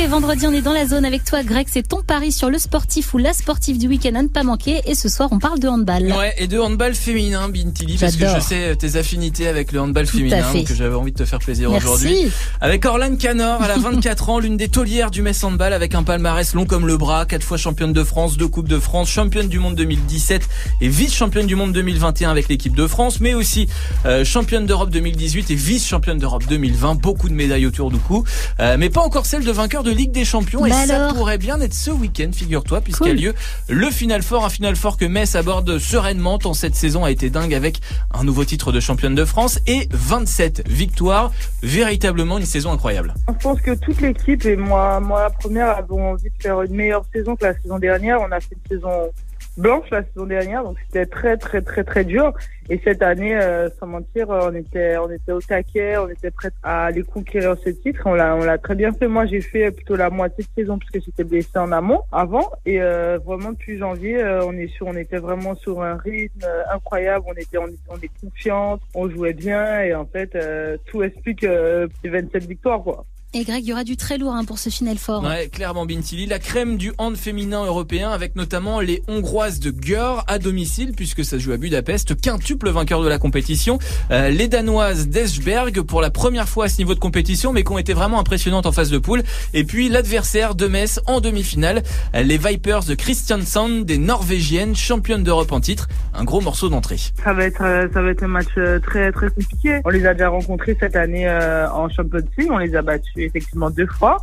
les vendredis, on est dans la zone avec toi, Greg. C'est ton pari sur le sportif ou la sportive du week-end à ne pas manquer. Et ce soir, on parle de handball. Ouais, et de handball féminin, Bintili, parce que je sais tes affinités avec le handball féminin, que j'avais envie de te faire plaisir aujourd'hui. Avec Orlane Canor, elle a 24 ans, l'une des taulières du Metz Handball, avec un palmarès long comme le bras, quatre fois championne de France, deux coupes de France, championne du monde 2017 et vice-championne du monde 2021 avec l'équipe de France, mais aussi euh, championne d'Europe 2018 et vice-championne d'Europe 2020. Beaucoup de médailles autour du cou, euh, mais pas encore celle de vainqueur de Ligue des Champions. et bah ça pourrait bien être ce week-end, figure-toi, puisqu'il a lieu le Final Four, un Final Four que Metz aborde sereinement tant cette saison a été dingue avec un nouveau titre de championne de France et 27 victoires. Véritablement une saison incroyable. Je pense que toute l'équipe et moi, moi la première avons envie de faire une meilleure saison que la saison dernière. On a fait une saison blanche la saison dernière, donc c'était très très très très dur. Et cette année, euh, sans mentir, on était on était au taquet, on était prêt à aller conquérir ce titre. On l'a on l'a très bien fait. Moi, j'ai fait plutôt la moitié de saison puisque j'étais blessé en amont avant. Et euh, vraiment depuis janvier, euh, on est sur on était vraiment sur un rythme incroyable. On était on, on est confiante, on jouait bien et en fait tout explique les 27 victoires quoi. Et Greg, il y aura du très lourd hein, pour ce final fort. Ouais, clairement Bintili, la crème du hand féminin européen avec notamment les Hongroises de Gör à domicile puisque ça se joue à Budapest, quintuple vainqueur de la compétition. Euh, les Danoises d'Esberg pour la première fois à ce niveau de compétition mais qui ont été vraiment impressionnantes en phase de poule. Et puis l'adversaire de Metz en demi-finale, les Vipers de Kristiansand des Norvégiennes, championnes d'Europe en titre. Un gros morceau d'entrée. Ça va être euh, ça va être un match euh, très très compliqué. On les a déjà rencontrés cette année en Champions League, on les a battus effectivement deux fois.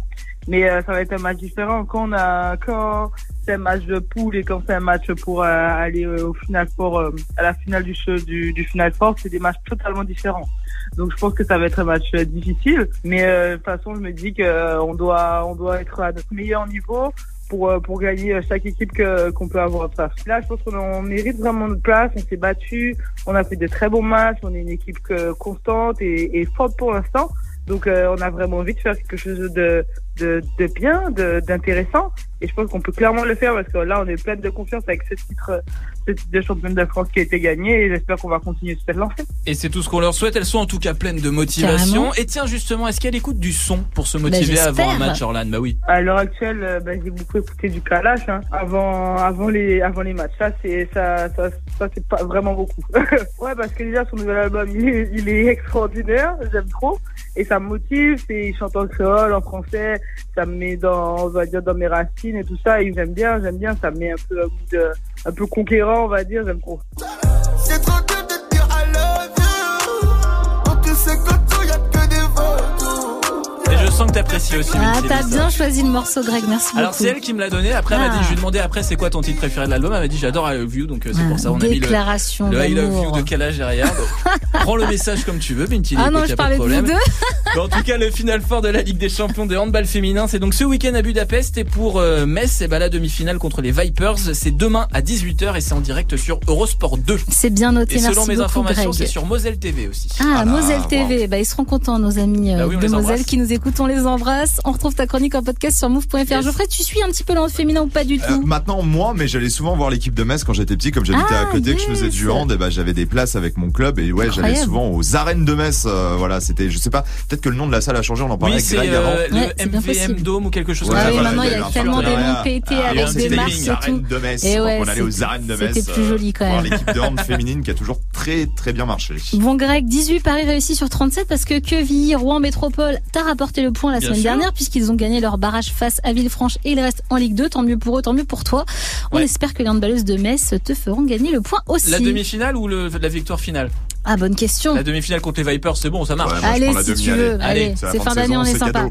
Mais euh, ça va être un match différent quand on a quand c'est un match de poule et quand c'est un match pour euh, aller euh, au final fort à la finale du, du, final fort, c'est des matchs totalement différents. Donc je pense que ça va être un match difficile, mais de toute façon je me dis que on doit on doit être à notre meilleur niveau pour pour gagner chaque équipe que qu'on peut avoir face. Là, je pense qu'on mérite vraiment notre place. On s'est battu, on a fait de très bons matchs. On est une équipe constante et forte pour l'instant. Donc euh, on a vraiment envie de faire quelque chose de, de, de bien, d'intéressant. Et je pense qu'on peut clairement le faire parce que là, on est plein de confiance avec ce titre, ce titre de championne de France qui a été gagné et j'espère qu'on va continuer de se lancer. Et c'est tout ce qu'on leur souhaite. Elles sont en tout cas pleines de motivation. Et tiens, justement, est-ce qu'elle écoute du son pour se bah, motiver avant un match, Orlan Bah oui. À l'heure actuelle, euh, bah, j'ai beaucoup écouté du Kalash hein, avant, avant les, avant les matchs. Ça, c'est, ça, ça, ça c'est pas vraiment beaucoup. ouais, parce que déjà, son nouvel album, il est, il est extraordinaire. J'aime trop. Et ça me motive. Et il chante en créole, en français. Ça me met dans, on va dire, dans mes racines et tout ça. Et j'aime bien, j'aime bien. Ça me met un peu un, peu conquérant, on va dire. J'aime trop. Aussi. Ah, t'as bien choisi le morceau, Greg. Merci beaucoup. Alors c'est elle qui me l'a donné. Après, elle m'a dit, je lui ai demandé après, c'est quoi ton titre préféré de l'album? Elle m'a dit, j'adore I Love You, donc euh, c'est pour ça on a mis le, le I Love You de âge derrière. prends le message comme tu veux, Binti. Ah non, je parlais de vous deux. en tout cas, le final fort de la Ligue des Champions de handball féminin, c'est donc ce week-end à Budapest et pour euh, Metz, et bah la demi-finale contre les Vipers, c'est demain à 18h et c'est en direct sur Eurosport 2. C'est bien noté. Et selon mes informations, c'est sur Moselle TV aussi. Ah, ah Moselle TV, bah ils seront contents nos amis bah euh, de Moselle qui nous écoutent, on les embrasse. On retrouve ta chronique en podcast sur move.fr. Geoffrey, tu suis un petit peu l'hand féminin ou pas du euh, tout? Maintenant, moi, mais j'allais souvent voir l'équipe de Metz quand j'étais petit, comme j'habitais à ah, côté, que je faisais du hand, et bah, j'avais des places avec mon club, et ouais, j'allais souvent aux arènes de Metz. Euh, voilà, c'était, je sais pas, peut-être que le nom de la salle a changé, on en parlait avec Greg avant. Euh, le MVM Dome ou quelque chose comme ça. maintenant, il y a tellement des noms pétés avec des marques et tout. on allait aux arènes de Metz. C'était plus joli quand même. L'équipe de hand féminine qui a toujours très très bien marché. Bon, Greg, 18 paris réussis sur 37 parce que Quevilly, Rouen Métropole, t'as rapporté le point la semaine dernière puisqu'ils ont gagné leur barrage face à Villefranche et il reste en Ligue 2. Tant mieux pour eux, tant mieux pour toi. On espère que les handballeuses de Metz te feront gagner le point aussi. La demi-finale ou la victoire finale? Ah, bonne question. La demi-finale contre les Vipers, c'est bon, ça marche. allez, si tu veux. Allez, c'est fin d'année, on est sympa.